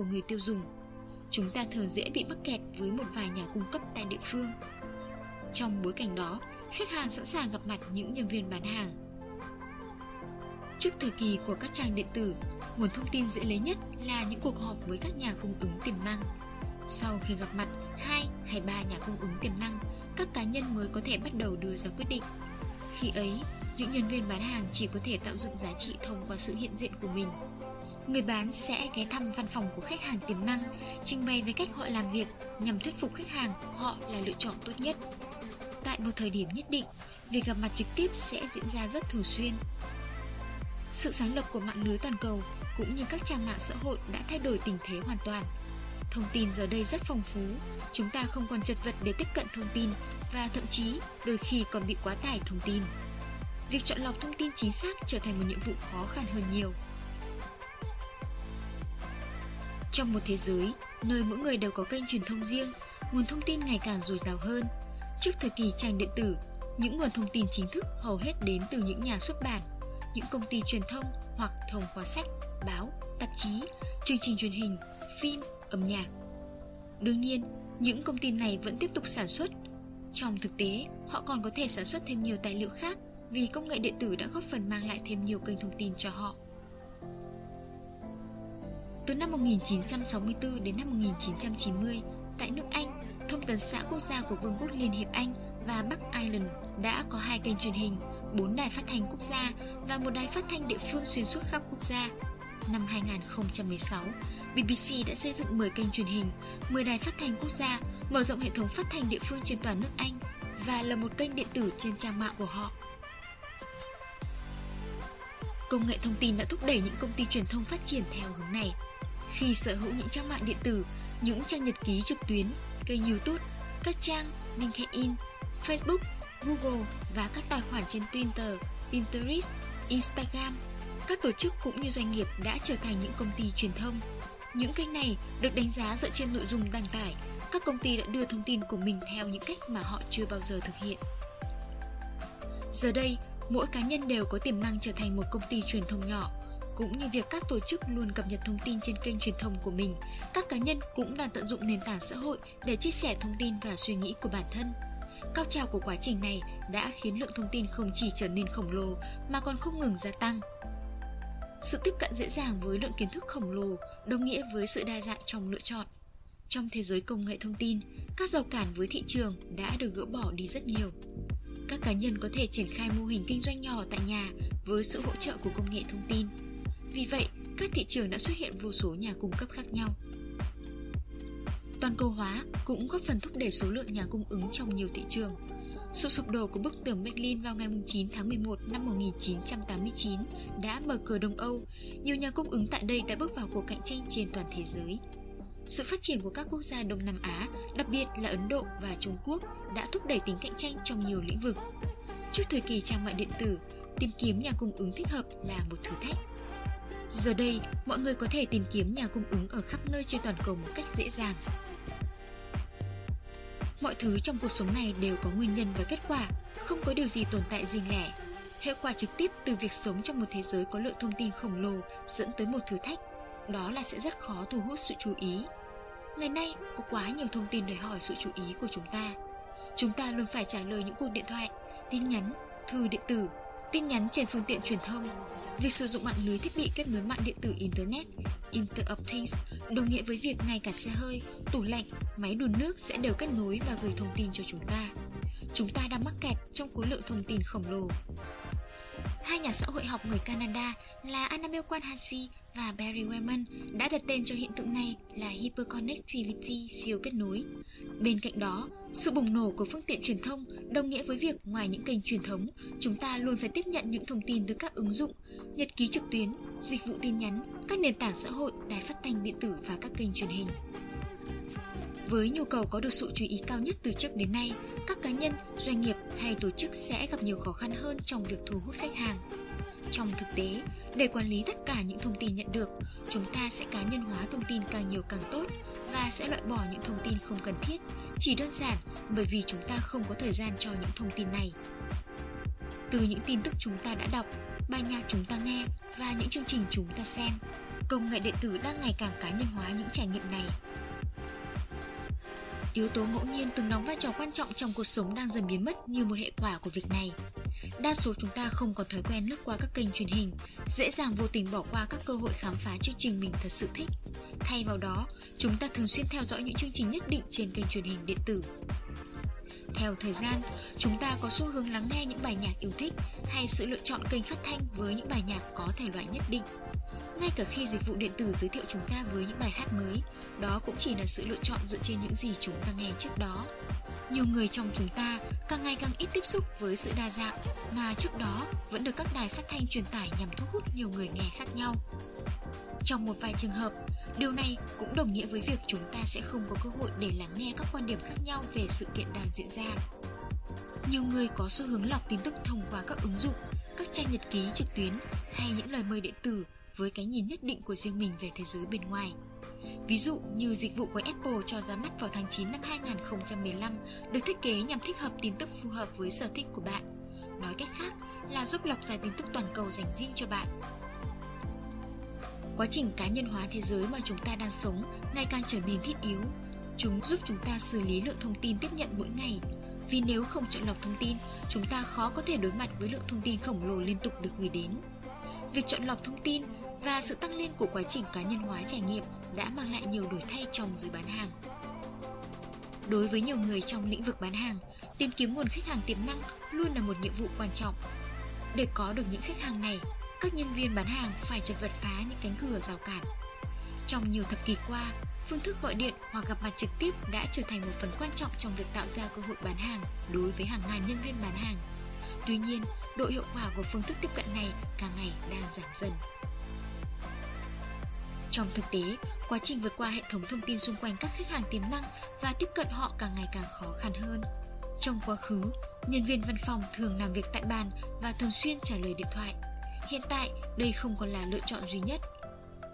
Của người tiêu dùng. Chúng ta thường dễ bị mắc kẹt với một vài nhà cung cấp tại địa phương. Trong bối cảnh đó, khách hàng sẵn sàng gặp mặt những nhân viên bán hàng. Trước thời kỳ của các trang điện tử, nguồn thông tin dễ lấy nhất là những cuộc họp với các nhà cung ứng tiềm năng. Sau khi gặp mặt hai hay ba nhà cung ứng tiềm năng, các cá nhân mới có thể bắt đầu đưa ra quyết định. Khi ấy, những nhân viên bán hàng chỉ có thể tạo dựng giá trị thông qua sự hiện diện của mình. Người bán sẽ ghé thăm văn phòng của khách hàng tiềm năng, trình bày về cách họ làm việc nhằm thuyết phục khách hàng họ là lựa chọn tốt nhất. Tại một thời điểm nhất định, việc gặp mặt trực tiếp sẽ diễn ra rất thường xuyên. Sự sáng lập của mạng lưới toàn cầu cũng như các trang mạng xã hội đã thay đổi tình thế hoàn toàn. Thông tin giờ đây rất phong phú, chúng ta không còn chật vật để tiếp cận thông tin và thậm chí đôi khi còn bị quá tải thông tin. Việc chọn lọc thông tin chính xác trở thành một nhiệm vụ khó khăn hơn nhiều. Trong một thế giới nơi mỗi người đều có kênh truyền thông riêng, nguồn thông tin ngày càng dồi dào hơn. Trước thời kỳ trang điện tử, những nguồn thông tin chính thức hầu hết đến từ những nhà xuất bản, những công ty truyền thông hoặc thông qua sách, báo, tạp chí, chương trình truyền hình, phim, âm nhạc. Đương nhiên, những công ty này vẫn tiếp tục sản xuất. Trong thực tế, họ còn có thể sản xuất thêm nhiều tài liệu khác vì công nghệ điện tử đã góp phần mang lại thêm nhiều kênh thông tin cho họ. Từ năm 1964 đến năm 1990, tại nước Anh, Thông tấn xã quốc gia của Vương quốc Liên hiệp Anh và Bắc Ireland đã có hai kênh truyền hình, bốn đài phát thanh quốc gia và một đài phát thanh địa phương xuyên suốt khắp quốc gia. Năm 2016, BBC đã xây dựng 10 kênh truyền hình, 10 đài phát thanh quốc gia, mở rộng hệ thống phát thanh địa phương trên toàn nước Anh và là một kênh điện tử trên trang mạng của họ. Công nghệ thông tin đã thúc đẩy những công ty truyền thông phát triển theo hướng này. Khi sở hữu những trang mạng điện tử, những trang nhật ký trực tuyến, kênh YouTube, các trang LinkedIn, Facebook, Google và các tài khoản trên Twitter, Pinterest, Instagram, các tổ chức cũng như doanh nghiệp đã trở thành những công ty truyền thông. Những kênh này được đánh giá dựa trên nội dung đăng tải. Các công ty đã đưa thông tin của mình theo những cách mà họ chưa bao giờ thực hiện. Giờ đây, mỗi cá nhân đều có tiềm năng trở thành một công ty truyền thông nhỏ cũng như việc các tổ chức luôn cập nhật thông tin trên kênh truyền thông của mình, các cá nhân cũng đang tận dụng nền tảng xã hội để chia sẻ thông tin và suy nghĩ của bản thân. Cao trào của quá trình này đã khiến lượng thông tin không chỉ trở nên khổng lồ mà còn không ngừng gia tăng. Sự tiếp cận dễ dàng với lượng kiến thức khổng lồ đồng nghĩa với sự đa dạng trong lựa chọn. Trong thế giới công nghệ thông tin, các rào cản với thị trường đã được gỡ bỏ đi rất nhiều. Các cá nhân có thể triển khai mô hình kinh doanh nhỏ tại nhà với sự hỗ trợ của công nghệ thông tin vì vậy, các thị trường đã xuất hiện vô số nhà cung cấp khác nhau. Toàn cầu hóa cũng góp phần thúc đẩy số lượng nhà cung ứng trong nhiều thị trường. Sự sụp đổ của bức tường Berlin vào ngày 9 tháng 11 năm 1989 đã mở cửa Đông Âu. Nhiều nhà cung ứng tại đây đã bước vào cuộc cạnh tranh trên toàn thế giới. Sự phát triển của các quốc gia Đông Nam Á, đặc biệt là Ấn Độ và Trung Quốc, đã thúc đẩy tính cạnh tranh trong nhiều lĩnh vực. Trước thời kỳ trang mạng điện tử, tìm kiếm nhà cung ứng thích hợp là một thử thách. Giờ đây, mọi người có thể tìm kiếm nhà cung ứng ở khắp nơi trên toàn cầu một cách dễ dàng. Mọi thứ trong cuộc sống này đều có nguyên nhân và kết quả, không có điều gì tồn tại riêng lẻ. Hệ quả trực tiếp từ việc sống trong một thế giới có lượng thông tin khổng lồ dẫn tới một thử thách, đó là sẽ rất khó thu hút sự chú ý. Ngày nay, có quá nhiều thông tin đòi hỏi sự chú ý của chúng ta. Chúng ta luôn phải trả lời những cuộc điện thoại, tin nhắn, thư điện tử, tin nhắn trên phương tiện truyền thông. Việc sử dụng mạng lưới thiết bị kết nối mạng điện tử Internet, Internet of Things, đồng nghĩa với việc ngay cả xe hơi, tủ lạnh, máy đun nước sẽ đều kết nối và gửi thông tin cho chúng ta. Chúng ta đang mắc kẹt trong khối lượng thông tin khổng lồ hai nhà xã hội học người Canada là Annabel Kwanhasi và Barry Wayman đã đặt tên cho hiện tượng này là Hyperconnectivity siêu kết nối. Bên cạnh đó, sự bùng nổ của phương tiện truyền thông đồng nghĩa với việc ngoài những kênh truyền thống, chúng ta luôn phải tiếp nhận những thông tin từ các ứng dụng, nhật ký trực tuyến, dịch vụ tin nhắn, các nền tảng xã hội, đài phát thanh điện tử và các kênh truyền hình. Với nhu cầu có được sự chú ý cao nhất từ trước đến nay, các cá nhân, doanh nghiệp hay tổ chức sẽ gặp nhiều khó khăn hơn trong việc thu hút khách hàng. Trong thực tế, để quản lý tất cả những thông tin nhận được, chúng ta sẽ cá nhân hóa thông tin càng nhiều càng tốt và sẽ loại bỏ những thông tin không cần thiết, chỉ đơn giản bởi vì chúng ta không có thời gian cho những thông tin này. Từ những tin tức chúng ta đã đọc, bài nhạc chúng ta nghe và những chương trình chúng ta xem, công nghệ điện tử đang ngày càng cá nhân hóa những trải nghiệm này Yếu tố ngẫu nhiên từng đóng vai trò quan trọng trong cuộc sống đang dần biến mất như một hệ quả của việc này. Đa số chúng ta không còn thói quen lướt qua các kênh truyền hình, dễ dàng vô tình bỏ qua các cơ hội khám phá chương trình mình thật sự thích. Thay vào đó, chúng ta thường xuyên theo dõi những chương trình nhất định trên kênh truyền hình điện tử. Theo thời gian, chúng ta có xu hướng lắng nghe những bài nhạc yêu thích hay sự lựa chọn kênh phát thanh với những bài nhạc có thể loại nhất định. Ngay cả khi dịch vụ điện tử giới thiệu chúng ta với những bài hát mới, đó cũng chỉ là sự lựa chọn dựa trên những gì chúng ta nghe trước đó. Nhiều người trong chúng ta càng ngày càng ít tiếp xúc với sự đa dạng mà trước đó vẫn được các đài phát thanh truyền tải nhằm thu hút nhiều người nghe khác nhau. Trong một vài trường hợp, điều này cũng đồng nghĩa với việc chúng ta sẽ không có cơ hội để lắng nghe các quan điểm khác nhau về sự kiện đang diễn ra. Nhiều người có xu hướng lọc tin tức thông qua các ứng dụng, các trang nhật ký trực tuyến hay những lời mời điện tử với cái nhìn nhất định của riêng mình về thế giới bên ngoài. Ví dụ như dịch vụ của Apple cho ra mắt vào tháng 9 năm 2015 được thiết kế nhằm thích hợp tin tức phù hợp với sở thích của bạn. Nói cách khác là giúp lọc ra tin tức toàn cầu dành riêng cho bạn. Quá trình cá nhân hóa thế giới mà chúng ta đang sống ngày càng trở nên thiết yếu. Chúng giúp chúng ta xử lý lượng thông tin tiếp nhận mỗi ngày. Vì nếu không chọn lọc thông tin, chúng ta khó có thể đối mặt với lượng thông tin khổng lồ liên tục được gửi đến. Việc chọn lọc thông tin và sự tăng lên của quá trình cá nhân hóa trải nghiệm đã mang lại nhiều đổi thay trong giới bán hàng. Đối với nhiều người trong lĩnh vực bán hàng, tìm kiếm nguồn khách hàng tiềm năng luôn là một nhiệm vụ quan trọng. Để có được những khách hàng này, các nhân viên bán hàng phải chật vật phá những cánh cửa rào cản. Trong nhiều thập kỷ qua, phương thức gọi điện hoặc gặp mặt trực tiếp đã trở thành một phần quan trọng trong việc tạo ra cơ hội bán hàng đối với hàng ngàn nhân viên bán hàng. Tuy nhiên, độ hiệu quả của phương thức tiếp cận này càng ngày đang giảm dần. Trong thực tế, quá trình vượt qua hệ thống thông tin xung quanh các khách hàng tiềm năng và tiếp cận họ càng ngày càng khó khăn hơn. Trong quá khứ, nhân viên văn phòng thường làm việc tại bàn và thường xuyên trả lời điện thoại. Hiện tại, đây không còn là lựa chọn duy nhất.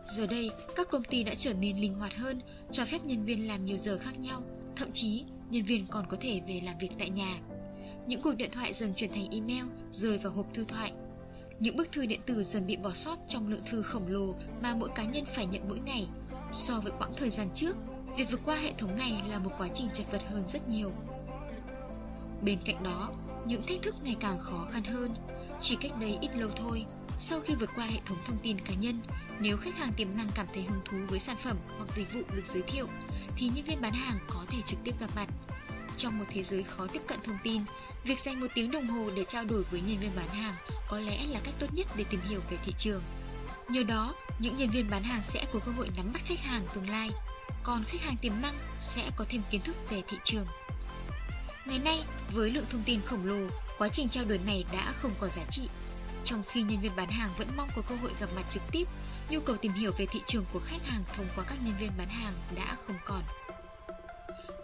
Giờ đây, các công ty đã trở nên linh hoạt hơn, cho phép nhân viên làm nhiều giờ khác nhau, thậm chí nhân viên còn có thể về làm việc tại nhà. Những cuộc điện thoại dần chuyển thành email, rơi vào hộp thư thoại những bức thư điện tử dần bị bỏ sót trong lượng thư khổng lồ mà mỗi cá nhân phải nhận mỗi ngày. So với quãng thời gian trước, việc vượt qua hệ thống này là một quá trình chật vật hơn rất nhiều. Bên cạnh đó, những thách thức ngày càng khó khăn hơn. Chỉ cách đây ít lâu thôi, sau khi vượt qua hệ thống thông tin cá nhân, nếu khách hàng tiềm năng cảm thấy hứng thú với sản phẩm hoặc dịch vụ được giới thiệu, thì nhân viên bán hàng có thể trực tiếp gặp mặt. Trong một thế giới khó tiếp cận thông tin, việc dành một tiếng đồng hồ để trao đổi với nhân viên bán hàng có lẽ là cách tốt nhất để tìm hiểu về thị trường. Nhờ đó, những nhân viên bán hàng sẽ có cơ hội nắm bắt khách hàng tương lai, còn khách hàng tiềm năng sẽ có thêm kiến thức về thị trường. Ngày nay, với lượng thông tin khổng lồ, quá trình trao đổi này đã không còn giá trị. Trong khi nhân viên bán hàng vẫn mong có cơ hội gặp mặt trực tiếp, nhu cầu tìm hiểu về thị trường của khách hàng thông qua các nhân viên bán hàng đã không còn.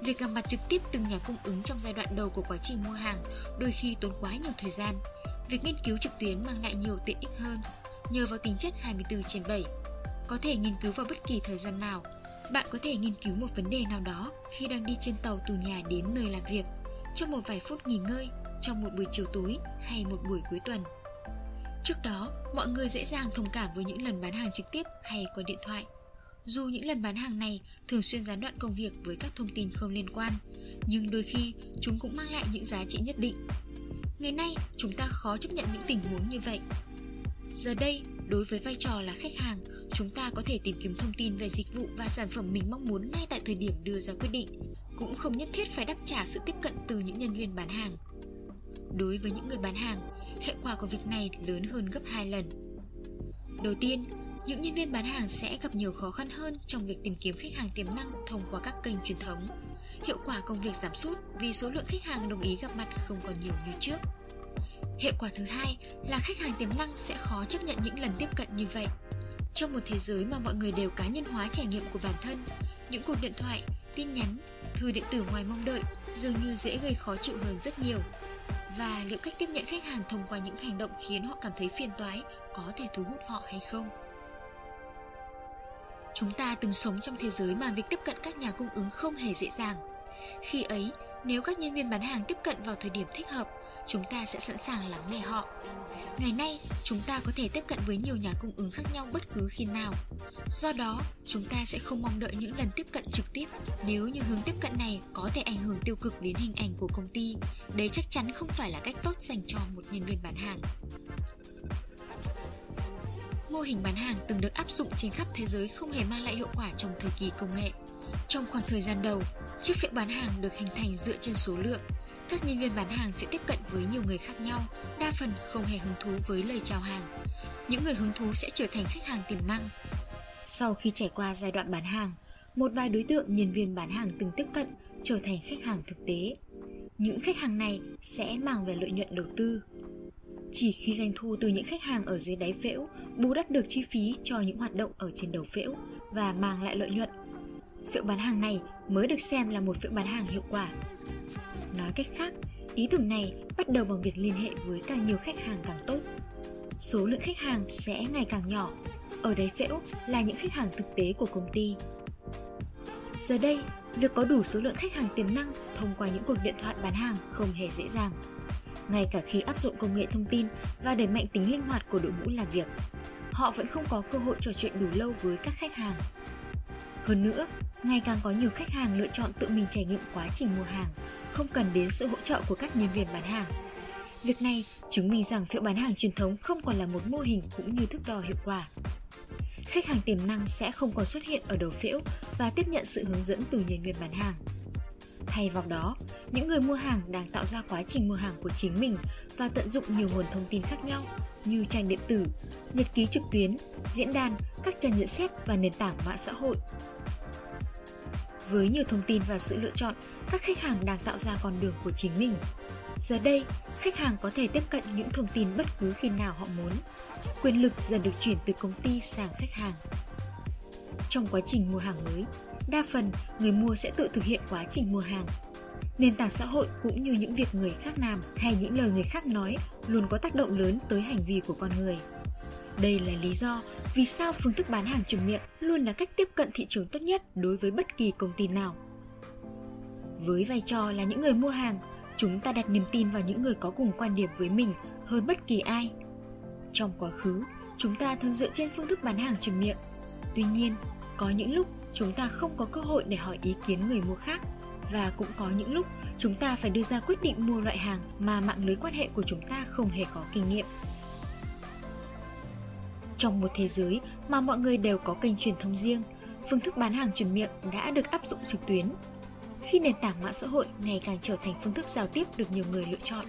Việc gặp mặt trực tiếp từng nhà cung ứng trong giai đoạn đầu của quá trình mua hàng đôi khi tốn quá nhiều thời gian, Việc nghiên cứu trực tuyến mang lại nhiều tiện ích hơn nhờ vào tính chất 24 trên 7. Có thể nghiên cứu vào bất kỳ thời gian nào. Bạn có thể nghiên cứu một vấn đề nào đó khi đang đi trên tàu từ nhà đến nơi làm việc, trong một vài phút nghỉ ngơi, trong một buổi chiều tối hay một buổi cuối tuần. Trước đó, mọi người dễ dàng thông cảm với những lần bán hàng trực tiếp hay qua điện thoại. Dù những lần bán hàng này thường xuyên gián đoạn công việc với các thông tin không liên quan, nhưng đôi khi chúng cũng mang lại những giá trị nhất định Ngày nay, chúng ta khó chấp nhận những tình huống như vậy. Giờ đây, đối với vai trò là khách hàng, chúng ta có thể tìm kiếm thông tin về dịch vụ và sản phẩm mình mong muốn ngay tại thời điểm đưa ra quyết định, cũng không nhất thiết phải đáp trả sự tiếp cận từ những nhân viên bán hàng. Đối với những người bán hàng, hệ quả của việc này lớn hơn gấp 2 lần. Đầu tiên, những nhân viên bán hàng sẽ gặp nhiều khó khăn hơn trong việc tìm kiếm khách hàng tiềm năng thông qua các kênh truyền thống. Hiệu quả công việc giảm sút vì số lượng khách hàng đồng ý gặp mặt không còn nhiều như trước. Hệ quả thứ hai là khách hàng tiềm năng sẽ khó chấp nhận những lần tiếp cận như vậy. Trong một thế giới mà mọi người đều cá nhân hóa trải nghiệm của bản thân, những cuộc điện thoại, tin nhắn, thư điện tử ngoài mong đợi dường như dễ gây khó chịu hơn rất nhiều. Và liệu cách tiếp nhận khách hàng thông qua những hành động khiến họ cảm thấy phiền toái có thể thu hút họ hay không? Chúng ta từng sống trong thế giới mà việc tiếp cận các nhà cung ứng không hề dễ dàng. Khi ấy, nếu các nhân viên bán hàng tiếp cận vào thời điểm thích hợp, chúng ta sẽ sẵn sàng lắng nghe họ. Ngày nay, chúng ta có thể tiếp cận với nhiều nhà cung ứng khác nhau bất cứ khi nào. Do đó, chúng ta sẽ không mong đợi những lần tiếp cận trực tiếp nếu như hướng tiếp cận này có thể ảnh hưởng tiêu cực đến hình ảnh của công ty. đấy chắc chắn không phải là cách tốt dành cho một nhân viên bán hàng. Mô hình bán hàng từng được áp dụng trên khắp thế giới không hề mang lại hiệu quả trong thời kỳ công nghệ. Trong khoảng thời gian đầu, chiếc phễu bán hàng được hình thành dựa trên số lượng. Các nhân viên bán hàng sẽ tiếp cận với nhiều người khác nhau, đa phần không hề hứng thú với lời chào hàng. Những người hứng thú sẽ trở thành khách hàng tiềm năng. Sau khi trải qua giai đoạn bán hàng, một vài đối tượng nhân viên bán hàng từng tiếp cận trở thành khách hàng thực tế. Những khách hàng này sẽ mang về lợi nhuận đầu tư. Chỉ khi doanh thu từ những khách hàng ở dưới đáy phễu bù đắp được chi phí cho những hoạt động ở trên đầu phễu và mang lại lợi nhuận phễu bán hàng này mới được xem là một phễu bán hàng hiệu quả. Nói cách khác, ý tưởng này bắt đầu bằng việc liên hệ với càng nhiều khách hàng càng tốt. Số lượng khách hàng sẽ ngày càng nhỏ, ở đáy phễu là những khách hàng thực tế của công ty. Giờ đây, việc có đủ số lượng khách hàng tiềm năng thông qua những cuộc điện thoại bán hàng không hề dễ dàng. Ngay cả khi áp dụng công nghệ thông tin và đẩy mạnh tính linh hoạt của đội ngũ làm việc, họ vẫn không có cơ hội trò chuyện đủ lâu với các khách hàng. Hơn nữa, ngày càng có nhiều khách hàng lựa chọn tự mình trải nghiệm quá trình mua hàng, không cần đến sự hỗ trợ của các nhân viên bán hàng. Việc này chứng minh rằng phiếu bán hàng truyền thống không còn là một mô hình cũng như thước đo hiệu quả. Khách hàng tiềm năng sẽ không còn xuất hiện ở đầu phiếu và tiếp nhận sự hướng dẫn từ nhân viên bán hàng. Thay vào đó, những người mua hàng đang tạo ra quá trình mua hàng của chính mình và tận dụng nhiều nguồn thông tin khác nhau như trang điện tử, nhật ký trực tuyến, diễn đàn, các trang nhận xét và nền tảng mạng xã hội với nhiều thông tin và sự lựa chọn, các khách hàng đang tạo ra con đường của chính mình. Giờ đây, khách hàng có thể tiếp cận những thông tin bất cứ khi nào họ muốn. Quyền lực dần được chuyển từ công ty sang khách hàng. Trong quá trình mua hàng mới, đa phần người mua sẽ tự thực hiện quá trình mua hàng. Nền tảng xã hội cũng như những việc người khác làm hay những lời người khác nói luôn có tác động lớn tới hành vi của con người. Đây là lý do vì sao phương thức bán hàng truyền miệng luôn là cách tiếp cận thị trường tốt nhất đối với bất kỳ công ty nào. Với vai trò là những người mua hàng, chúng ta đặt niềm tin vào những người có cùng quan điểm với mình hơn bất kỳ ai. Trong quá khứ, chúng ta thường dựa trên phương thức bán hàng truyền miệng. Tuy nhiên, có những lúc chúng ta không có cơ hội để hỏi ý kiến người mua khác và cũng có những lúc chúng ta phải đưa ra quyết định mua loại hàng mà mạng lưới quan hệ của chúng ta không hề có kinh nghiệm. Trong một thế giới mà mọi người đều có kênh truyền thông riêng, phương thức bán hàng truyền miệng đã được áp dụng trực tuyến. Khi nền tảng mạng xã hội ngày càng trở thành phương thức giao tiếp được nhiều người lựa chọn,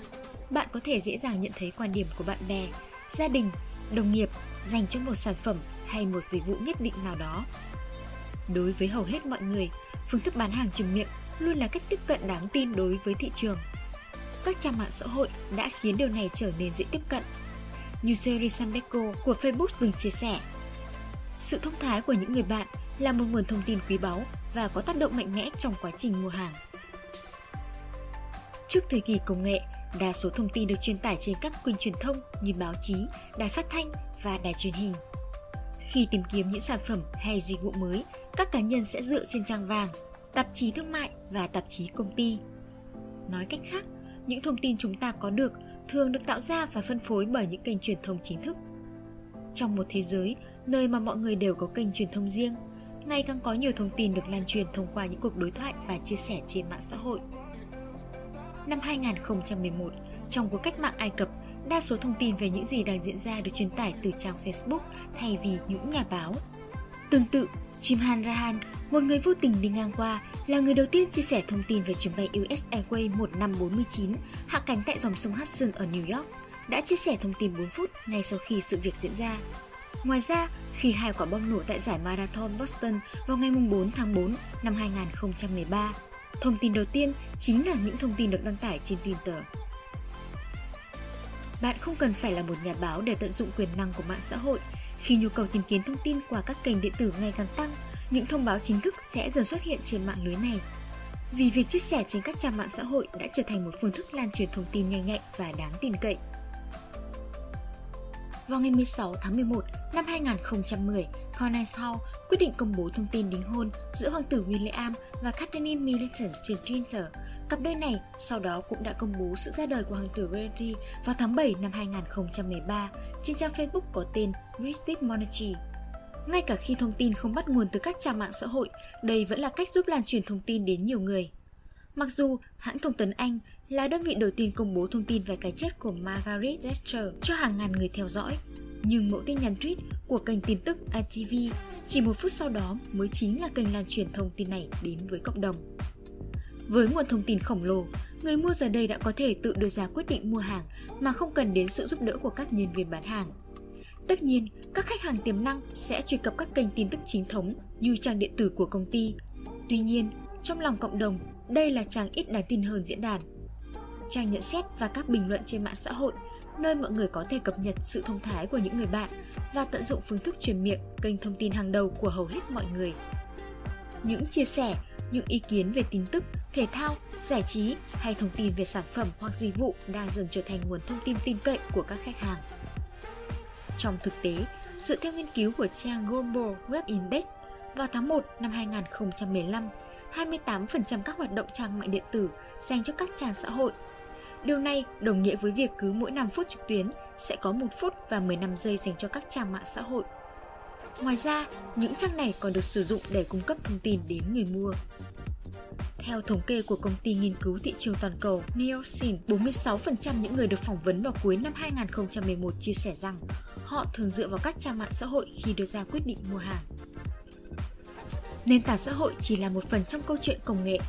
bạn có thể dễ dàng nhận thấy quan điểm của bạn bè, gia đình, đồng nghiệp dành cho một sản phẩm hay một dịch vụ nhất định nào đó. Đối với hầu hết mọi người, phương thức bán hàng truyền miệng luôn là cách tiếp cận đáng tin đối với thị trường. Các trang mạng xã hội đã khiến điều này trở nên dễ tiếp cận như Jerry Sambeko của Facebook từng chia sẻ. Sự thông thái của những người bạn là một nguồn thông tin quý báu và có tác động mạnh mẽ trong quá trình mua hàng. Trước thời kỳ công nghệ, đa số thông tin được truyền tải trên các kênh truyền thông như báo chí, đài phát thanh và đài truyền hình. Khi tìm kiếm những sản phẩm hay dịch vụ mới, các cá nhân sẽ dựa trên trang vàng, tạp chí thương mại và tạp chí công ty. Nói cách khác, những thông tin chúng ta có được thường được tạo ra và phân phối bởi những kênh truyền thông chính thức. Trong một thế giới nơi mà mọi người đều có kênh truyền thông riêng, ngày càng có nhiều thông tin được lan truyền thông qua những cuộc đối thoại và chia sẻ trên mạng xã hội. Năm 2011, trong cuộc cách mạng Ai Cập, đa số thông tin về những gì đang diễn ra được truyền tải từ trang Facebook thay vì những nhà báo. Tương tự, Jimhan Rahan, một người vô tình đi ngang qua, là người đầu tiên chia sẻ thông tin về chuyến bay US Airways 1549 hạ cánh tại dòng sông Hudson ở New York đã chia sẻ thông tin 4 phút ngay sau khi sự việc diễn ra. Ngoài ra, khi hai quả bom nổ tại giải Marathon Boston vào ngày 4 tháng 4 năm 2013, thông tin đầu tiên chính là những thông tin được đăng tải trên Twitter. Bạn không cần phải là một nhà báo để tận dụng quyền năng của mạng xã hội. Khi nhu cầu tìm kiếm thông tin qua các kênh điện tử ngày càng tăng, những thông báo chính thức sẽ dần xuất hiện trên mạng lưới này. Vì việc chia sẻ trên các trang mạng xã hội đã trở thành một phương thức lan truyền thông tin nhanh nhạy và đáng tin cậy. Vào ngày 16 tháng 11 năm 2010, Cornice Hall quyết định công bố thông tin đính hôn giữa hoàng tử William và Catherine Middleton trên Twitter. Cặp đôi này sau đó cũng đã công bố sự ra đời của hoàng tử Verity vào tháng 7 năm 2013 trên trang Facebook có tên British Monarchy. Ngay cả khi thông tin không bắt nguồn từ các trang mạng xã hội, đây vẫn là cách giúp lan truyền thông tin đến nhiều người. Mặc dù hãng thông tấn Anh là đơn vị đầu tiên công bố thông tin về cái chết của Margaret Thatcher cho hàng ngàn người theo dõi, nhưng mẫu tin nhắn tweet của kênh tin tức ITV chỉ một phút sau đó mới chính là kênh lan truyền thông tin này đến với cộng đồng. Với nguồn thông tin khổng lồ, người mua giờ đây đã có thể tự đưa ra quyết định mua hàng mà không cần đến sự giúp đỡ của các nhân viên bán hàng. Tất nhiên, các khách hàng tiềm năng sẽ truy cập các kênh tin tức chính thống như trang điện tử của công ty. Tuy nhiên, trong lòng cộng đồng, đây là trang ít đáng tin hơn diễn đàn. Trang nhận xét và các bình luận trên mạng xã hội, nơi mọi người có thể cập nhật sự thông thái của những người bạn và tận dụng phương thức truyền miệng, kênh thông tin hàng đầu của hầu hết mọi người. Những chia sẻ, những ý kiến về tin tức, thể thao, giải trí hay thông tin về sản phẩm hoặc dịch vụ đang dần trở thành nguồn thông tin tin cậy của các khách hàng. Trong thực tế, dựa theo nghiên cứu của trang Global Web Index, vào tháng 1 năm 2015, 28% các hoạt động trang mạng điện tử dành cho các trang xã hội. Điều này đồng nghĩa với việc cứ mỗi 5 phút trực tuyến sẽ có 1 phút và 15 giây dành cho các trang mạng xã hội. Ngoài ra, những trang này còn được sử dụng để cung cấp thông tin đến người mua. Theo thống kê của công ty nghiên cứu thị trường toàn cầu Nielsen, 46% những người được phỏng vấn vào cuối năm 2011 chia sẻ rằng họ thường dựa vào các trang mạng xã hội khi đưa ra quyết định mua hàng. Nền tảng xã hội chỉ là một phần trong câu chuyện công nghệ.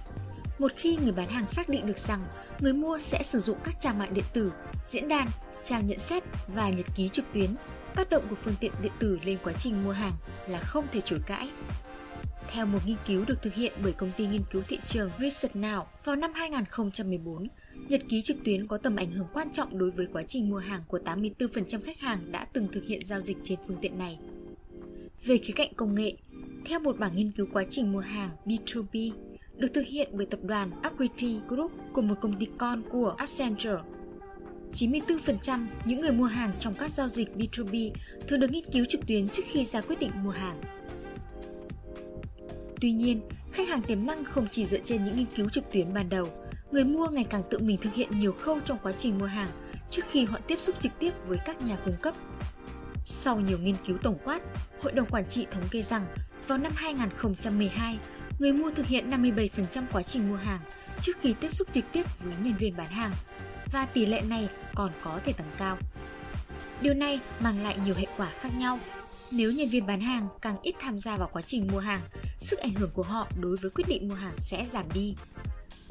Một khi người bán hàng xác định được rằng người mua sẽ sử dụng các trang mạng điện tử, diễn đàn, trang nhận xét và nhật ký trực tuyến, tác động của phương tiện điện tử lên quá trình mua hàng là không thể chối cãi. Theo một nghiên cứu được thực hiện bởi công ty nghiên cứu thị trường Research Now vào năm 2014, nhật ký trực tuyến có tầm ảnh hưởng quan trọng đối với quá trình mua hàng của 84% khách hàng đã từng thực hiện giao dịch trên phương tiện này. Về khía cạnh công nghệ, theo một bảng nghiên cứu quá trình mua hàng B2B được thực hiện bởi tập đoàn Equity Group của một công ty con của Accenture, 94% những người mua hàng trong các giao dịch B2B thường được nghiên cứu trực tuyến trước khi ra quyết định mua hàng. Tuy nhiên, khách hàng tiềm năng không chỉ dựa trên những nghiên cứu trực tuyến ban đầu, người mua ngày càng tự mình thực hiện nhiều khâu trong quá trình mua hàng trước khi họ tiếp xúc trực tiếp với các nhà cung cấp. Sau nhiều nghiên cứu tổng quát, Hội đồng Quản trị thống kê rằng vào năm 2012, người mua thực hiện 57% quá trình mua hàng trước khi tiếp xúc trực tiếp với nhân viên bán hàng và tỷ lệ này còn có thể tăng cao. Điều này mang lại nhiều hệ quả khác nhau. Nếu nhân viên bán hàng càng ít tham gia vào quá trình mua hàng, sức ảnh hưởng của họ đối với quyết định mua hàng sẽ giảm đi.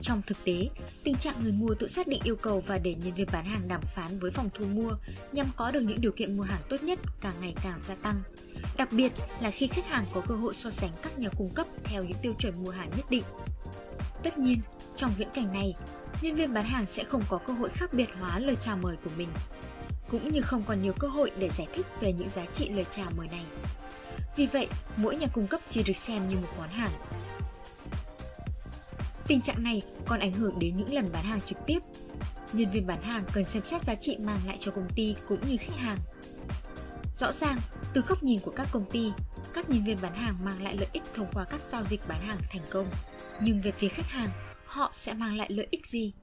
Trong thực tế, tình trạng người mua tự xác định yêu cầu và để nhân viên bán hàng đàm phán với phòng thu mua nhằm có được những điều kiện mua hàng tốt nhất càng ngày càng gia tăng. Đặc biệt là khi khách hàng có cơ hội so sánh các nhà cung cấp theo những tiêu chuẩn mua hàng nhất định. Tất nhiên, trong viễn cảnh này, nhân viên bán hàng sẽ không có cơ hội khác biệt hóa lời chào mời của mình, cũng như không còn nhiều cơ hội để giải thích về những giá trị lời chào mời này. Vì vậy, mỗi nhà cung cấp chỉ được xem như một món hàng. Tình trạng này còn ảnh hưởng đến những lần bán hàng trực tiếp. Nhân viên bán hàng cần xem xét giá trị mang lại cho công ty cũng như khách hàng. Rõ ràng, từ góc nhìn của các công ty, các nhân viên bán hàng mang lại lợi ích thông qua các giao dịch bán hàng thành công. Nhưng về phía khách hàng, họ sẽ mang lại lợi ích gì?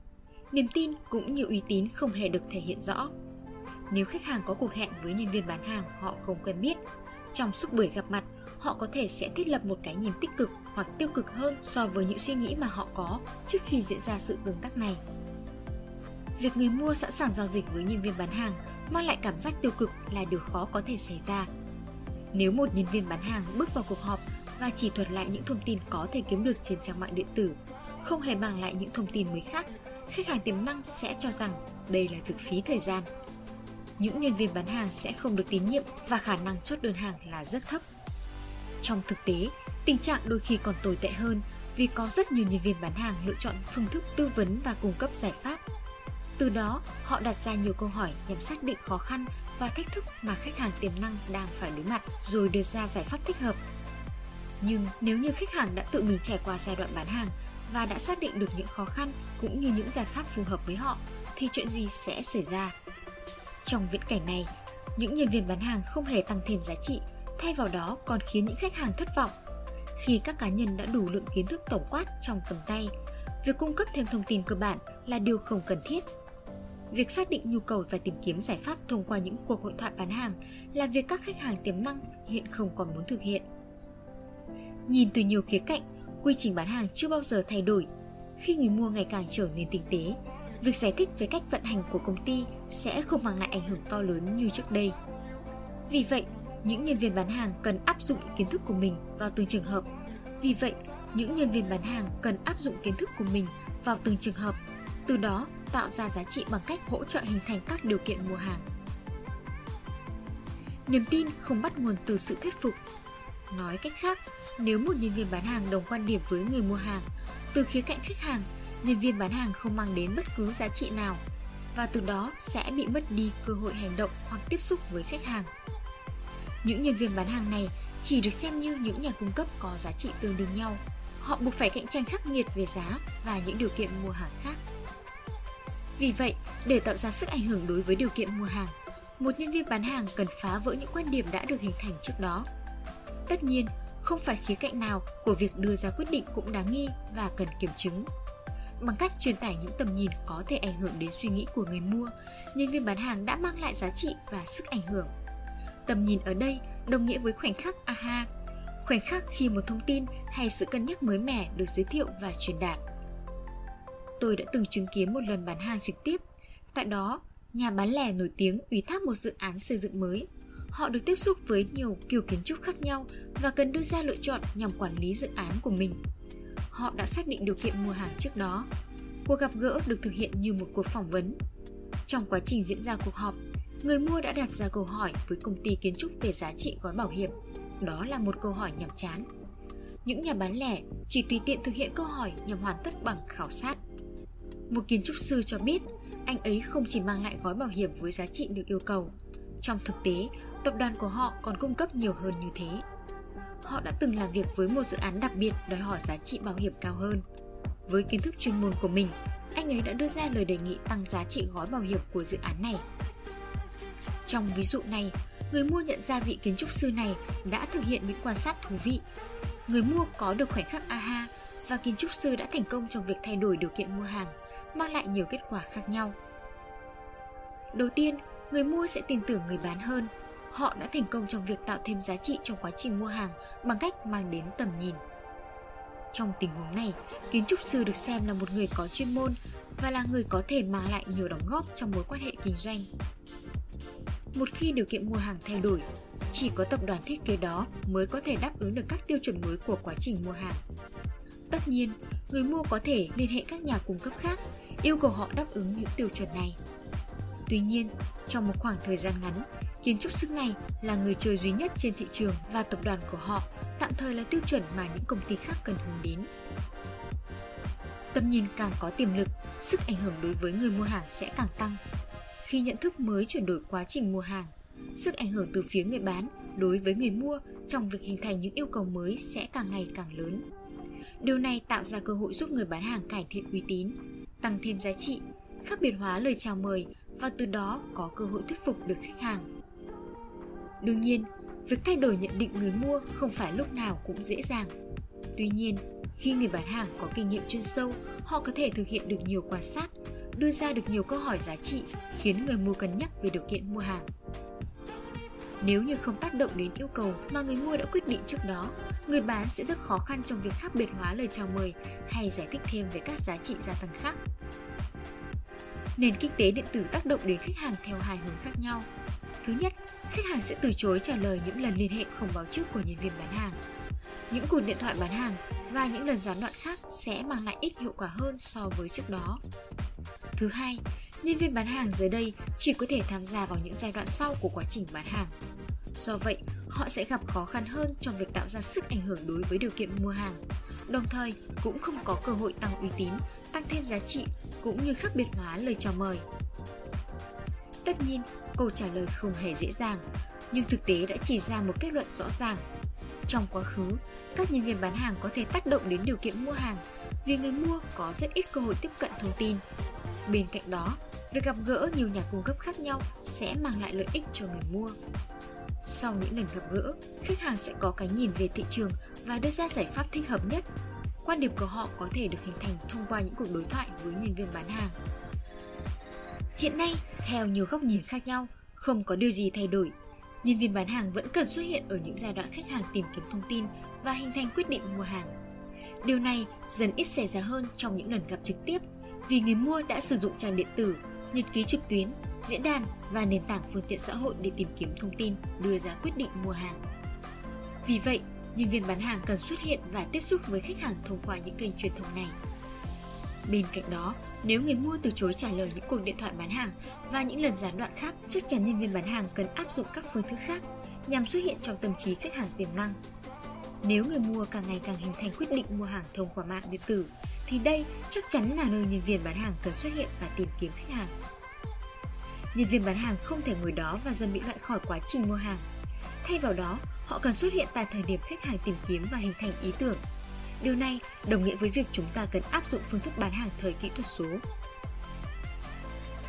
Niềm tin cũng như uy tín không hề được thể hiện rõ. Nếu khách hàng có cuộc hẹn với nhân viên bán hàng họ không quen biết, trong suốt buổi gặp mặt, họ có thể sẽ thiết lập một cái nhìn tích cực hoặc tiêu cực hơn so với những suy nghĩ mà họ có trước khi diễn ra sự tương tác này. Việc người mua sẵn sàng giao dịch với nhân viên bán hàng mang lại cảm giác tiêu cực là điều khó có thể xảy ra. Nếu một nhân viên bán hàng bước vào cuộc họp và chỉ thuật lại những thông tin có thể kiếm được trên trang mạng điện tử, không hề mang lại những thông tin mới khác, khách hàng tiềm năng sẽ cho rằng đây là thực phí thời gian. những nhân viên bán hàng sẽ không được tín nhiệm và khả năng chốt đơn hàng là rất thấp. Trong thực tế, tình trạng đôi khi còn tồi tệ hơn vì có rất nhiều nhân viên bán hàng lựa chọn phương thức tư vấn và cung cấp giải pháp. Từ đó, họ đặt ra nhiều câu hỏi nhằm xác định khó khăn và thách thức mà khách hàng tiềm năng đang phải đối mặt rồi đưa ra giải pháp thích hợp. Nhưng nếu như khách hàng đã tự mình trải qua giai đoạn bán hàng và đã xác định được những khó khăn cũng như những giải pháp phù hợp với họ thì chuyện gì sẽ xảy ra? Trong viễn cảnh này, những nhân viên bán hàng không hề tăng thêm giá trị, thay vào đó còn khiến những khách hàng thất vọng. Khi các cá nhân đã đủ lượng kiến thức tổng quát trong tầm tay, việc cung cấp thêm thông tin cơ bản là điều không cần thiết. Việc xác định nhu cầu và tìm kiếm giải pháp thông qua những cuộc hội thoại bán hàng là việc các khách hàng tiềm năng hiện không còn muốn thực hiện. Nhìn từ nhiều khía cạnh, quy trình bán hàng chưa bao giờ thay đổi. Khi người mua ngày càng trở nên tinh tế, việc giải thích về cách vận hành của công ty sẽ không mang lại ảnh hưởng to lớn như trước đây. Vì vậy, những nhân viên bán hàng cần áp dụng kiến thức của mình vào từng trường hợp. Vì vậy, những nhân viên bán hàng cần áp dụng kiến thức của mình vào từng trường hợp, từ đó tạo ra giá trị bằng cách hỗ trợ hình thành các điều kiện mua hàng. Niềm tin không bắt nguồn từ sự thuyết phục. Nói cách khác, nếu một nhân viên bán hàng đồng quan điểm với người mua hàng, từ khía cạnh khách hàng, nhân viên bán hàng không mang đến bất cứ giá trị nào và từ đó sẽ bị mất đi cơ hội hành động hoặc tiếp xúc với khách hàng. Những nhân viên bán hàng này chỉ được xem như những nhà cung cấp có giá trị tương đương nhau. Họ buộc phải cạnh tranh khắc nghiệt về giá và những điều kiện mua hàng khác. Vì vậy, để tạo ra sức ảnh hưởng đối với điều kiện mua hàng, một nhân viên bán hàng cần phá vỡ những quan điểm đã được hình thành trước đó. Tất nhiên, không phải khía cạnh nào của việc đưa ra quyết định cũng đáng nghi và cần kiểm chứng. Bằng cách truyền tải những tầm nhìn có thể ảnh hưởng đến suy nghĩ của người mua, nhân viên bán hàng đã mang lại giá trị và sức ảnh hưởng. Tầm nhìn ở đây đồng nghĩa với khoảnh khắc aha, khoảnh khắc khi một thông tin hay sự cân nhắc mới mẻ được giới thiệu và truyền đạt. Tôi đã từng chứng kiến một lần bán hàng trực tiếp. Tại đó, nhà bán lẻ nổi tiếng ủy thác một dự án xây dựng mới. Họ được tiếp xúc với nhiều kiểu kiến trúc khác nhau và cần đưa ra lựa chọn nhằm quản lý dự án của mình. Họ đã xác định điều kiện mua hàng trước đó. Cuộc gặp gỡ được thực hiện như một cuộc phỏng vấn. Trong quá trình diễn ra cuộc họp, người mua đã đặt ra câu hỏi với công ty kiến trúc về giá trị gói bảo hiểm. Đó là một câu hỏi nhàm chán. Những nhà bán lẻ chỉ tùy tiện thực hiện câu hỏi nhằm hoàn tất bằng khảo sát. Một kiến trúc sư cho biết anh ấy không chỉ mang lại gói bảo hiểm với giá trị được yêu cầu. Trong thực tế, tập đoàn của họ còn cung cấp nhiều hơn như thế. Họ đã từng làm việc với một dự án đặc biệt đòi hỏi giá trị bảo hiểm cao hơn. Với kiến thức chuyên môn của mình, anh ấy đã đưa ra lời đề nghị tăng giá trị gói bảo hiểm của dự án này. Trong ví dụ này, người mua nhận ra vị kiến trúc sư này đã thực hiện những quan sát thú vị. Người mua có được khoảnh khắc aha và kiến trúc sư đã thành công trong việc thay đổi điều kiện mua hàng mang lại nhiều kết quả khác nhau. Đầu tiên, người mua sẽ tin tưởng người bán hơn. Họ đã thành công trong việc tạo thêm giá trị trong quá trình mua hàng bằng cách mang đến tầm nhìn. Trong tình huống này, kiến trúc sư được xem là một người có chuyên môn và là người có thể mang lại nhiều đóng góp trong mối quan hệ kinh doanh. Một khi điều kiện mua hàng thay đổi, chỉ có tập đoàn thiết kế đó mới có thể đáp ứng được các tiêu chuẩn mới của quá trình mua hàng. Tất nhiên, người mua có thể liên hệ các nhà cung cấp khác yêu cầu họ đáp ứng những tiêu chuẩn này. Tuy nhiên, trong một khoảng thời gian ngắn, kiến trúc sư này là người chơi duy nhất trên thị trường và tập đoàn của họ tạm thời là tiêu chuẩn mà những công ty khác cần hướng đến. Tầm nhìn càng có tiềm lực, sức ảnh hưởng đối với người mua hàng sẽ càng tăng. Khi nhận thức mới chuyển đổi quá trình mua hàng, sức ảnh hưởng từ phía người bán đối với người mua trong việc hình thành những yêu cầu mới sẽ càng ngày càng lớn. Điều này tạo ra cơ hội giúp người bán hàng cải thiện uy tín, tăng thêm giá trị, khác biệt hóa lời chào mời và từ đó có cơ hội thuyết phục được khách hàng. Đương nhiên, việc thay đổi nhận định người mua không phải lúc nào cũng dễ dàng. Tuy nhiên, khi người bán hàng có kinh nghiệm chuyên sâu, họ có thể thực hiện được nhiều quan sát, đưa ra được nhiều câu hỏi giá trị, khiến người mua cân nhắc về điều kiện mua hàng. Nếu như không tác động đến yêu cầu mà người mua đã quyết định trước đó, người bán sẽ rất khó khăn trong việc khác biệt hóa lời chào mời hay giải thích thêm về các giá trị gia tăng khác. Nền kinh tế điện tử tác động đến khách hàng theo hai hướng khác nhau. Thứ nhất, khách hàng sẽ từ chối trả lời những lần liên hệ không báo trước của nhân viên bán hàng. Những cuộc điện thoại bán hàng và những lần gián đoạn khác sẽ mang lại ít hiệu quả hơn so với trước đó. Thứ hai, nhân viên bán hàng dưới đây chỉ có thể tham gia vào những giai đoạn sau của quá trình bán hàng. Do vậy, họ sẽ gặp khó khăn hơn trong việc tạo ra sức ảnh hưởng đối với điều kiện mua hàng. Đồng thời, cũng không có cơ hội tăng uy tín, tăng thêm giá trị cũng như khác biệt hóa lời chào mời. Tất nhiên, câu trả lời không hề dễ dàng, nhưng thực tế đã chỉ ra một kết luận rõ ràng. Trong quá khứ, các nhân viên bán hàng có thể tác động đến điều kiện mua hàng vì người mua có rất ít cơ hội tiếp cận thông tin. Bên cạnh đó, việc gặp gỡ nhiều nhà cung cấp khác nhau sẽ mang lại lợi ích cho người mua. Sau những lần gặp gỡ, khách hàng sẽ có cái nhìn về thị trường và đưa ra giải pháp thích hợp nhất. Quan điểm của họ có thể được hình thành thông qua những cuộc đối thoại với nhân viên bán hàng. Hiện nay, theo nhiều góc nhìn khác nhau, không có điều gì thay đổi. Nhân viên bán hàng vẫn cần xuất hiện ở những giai đoạn khách hàng tìm kiếm thông tin và hình thành quyết định mua hàng. Điều này dần ít xảy ra hơn trong những lần gặp trực tiếp vì người mua đã sử dụng trang điện tử, nhật ký trực tuyến, diễn đàn và nền tảng phương tiện xã hội để tìm kiếm thông tin, đưa ra quyết định mua hàng. Vì vậy, nhân viên bán hàng cần xuất hiện và tiếp xúc với khách hàng thông qua những kênh truyền thông này. Bên cạnh đó, nếu người mua từ chối trả lời những cuộc điện thoại bán hàng và những lần gián đoạn khác, chắc chắn nhân viên bán hàng cần áp dụng các phương thức khác nhằm xuất hiện trong tâm trí khách hàng tiềm năng. Nếu người mua càng ngày càng hình thành quyết định mua hàng thông qua mạng điện tử, thì đây chắc chắn là nơi nhân viên bán hàng cần xuất hiện và tìm kiếm khách hàng. Nhân viên bán hàng không thể ngồi đó và dần bị loại khỏi quá trình mua hàng. Thay vào đó, họ cần xuất hiện tại thời điểm khách hàng tìm kiếm và hình thành ý tưởng. Điều này đồng nghĩa với việc chúng ta cần áp dụng phương thức bán hàng thời kỹ thuật số.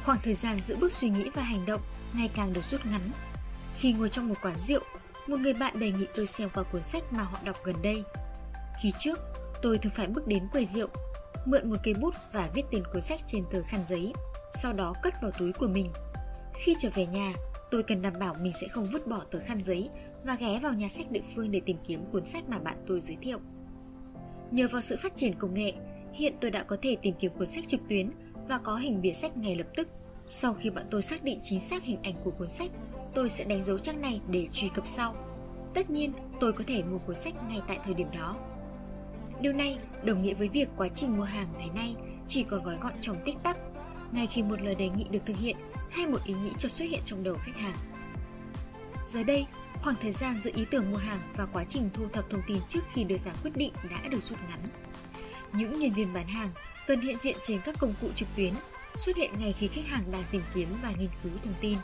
Khoảng thời gian giữa bước suy nghĩ và hành động ngày càng được rút ngắn. Khi ngồi trong một quán rượu, một người bạn đề nghị tôi xem qua cuốn sách mà họ đọc gần đây. Khi trước, tôi thường phải bước đến quầy rượu, mượn một cây bút và viết tên cuốn sách trên tờ khăn giấy, sau đó cất vào túi của mình. Khi trở về nhà, tôi cần đảm bảo mình sẽ không vứt bỏ tờ khăn giấy và ghé vào nhà sách địa phương để tìm kiếm cuốn sách mà bạn tôi giới thiệu. Nhờ vào sự phát triển công nghệ, hiện tôi đã có thể tìm kiếm cuốn sách trực tuyến và có hình bìa sách ngay lập tức. Sau khi bạn tôi xác định chính xác hình ảnh của cuốn sách, tôi sẽ đánh dấu trang này để truy cập sau. Tất nhiên, tôi có thể mua cuốn sách ngay tại thời điểm đó. Điều này đồng nghĩa với việc quá trình mua hàng ngày nay chỉ còn gói gọn trong tích tắc, ngay khi một lời đề nghị được thực hiện hay một ý nghĩ cho xuất hiện trong đầu khách hàng. Giờ đây, khoảng thời gian giữa ý tưởng mua hàng và quá trình thu thập thông tin trước khi đưa ra quyết định đã được rút ngắn. Những nhân viên bán hàng cần hiện diện trên các công cụ trực tuyến, xuất hiện ngay khi khách hàng đang tìm kiếm và nghiên cứu thông tin.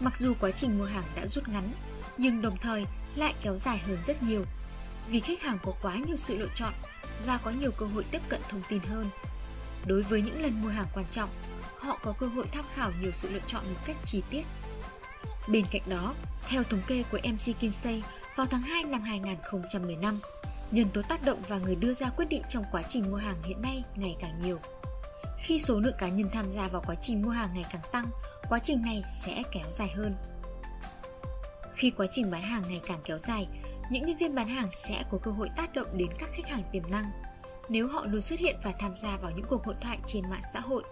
Mặc dù quá trình mua hàng đã rút ngắn, nhưng đồng thời lại kéo dài hơn rất nhiều vì khách hàng có quá nhiều sự lựa chọn và có nhiều cơ hội tiếp cận thông tin hơn. Đối với những lần mua hàng quan trọng, họ có cơ hội tham khảo nhiều sự lựa chọn một cách chi tiết. Bên cạnh đó, theo thống kê của MC Kinsey vào tháng 2 năm 2015, nhân tố tác động và người đưa ra quyết định trong quá trình mua hàng hiện nay ngày càng nhiều. Khi số lượng cá nhân tham gia vào quá trình mua hàng ngày càng tăng, quá trình này sẽ kéo dài hơn. Khi quá trình bán hàng ngày càng kéo dài, những nhân viên bán hàng sẽ có cơ hội tác động đến các khách hàng tiềm năng. Nếu họ luôn xuất hiện và tham gia vào những cuộc hội thoại trên mạng xã hội,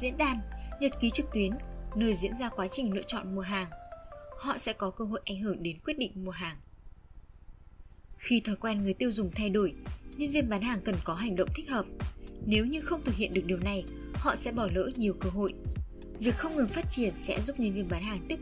diễn đàn, nhật ký trực tuyến, nơi diễn ra quá trình lựa chọn mua hàng, họ sẽ có cơ hội ảnh hưởng đến quyết định mua hàng. Khi thói quen người tiêu dùng thay đổi, nhân viên bán hàng cần có hành động thích hợp. Nếu như không thực hiện được điều này, họ sẽ bỏ lỡ nhiều cơ hội. Việc không ngừng phát triển sẽ giúp nhân viên bán hàng tiếp